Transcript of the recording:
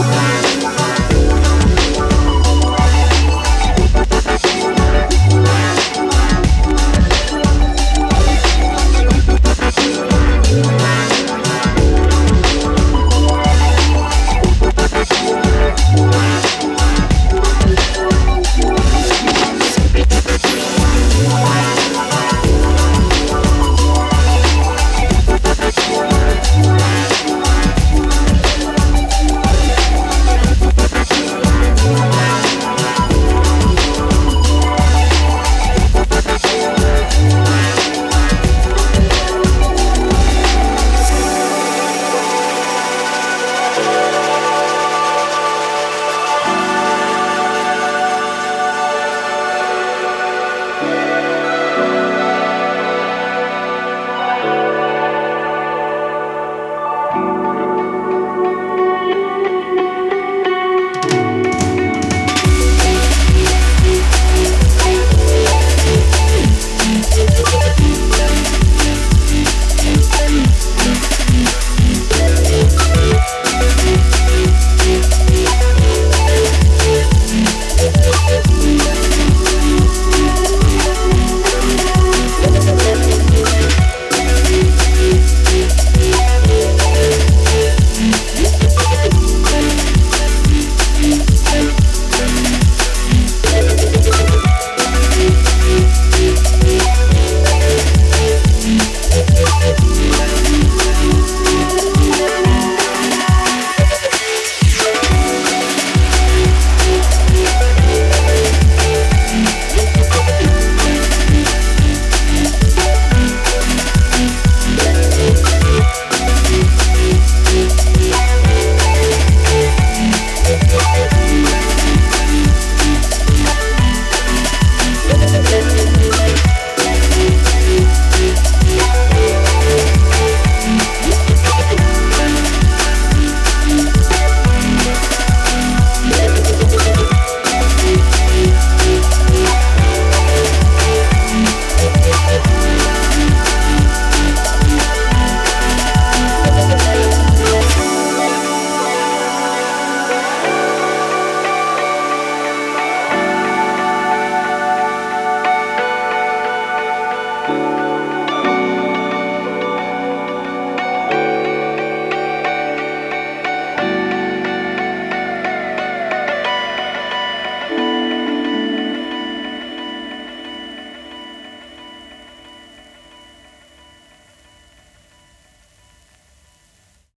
Bye.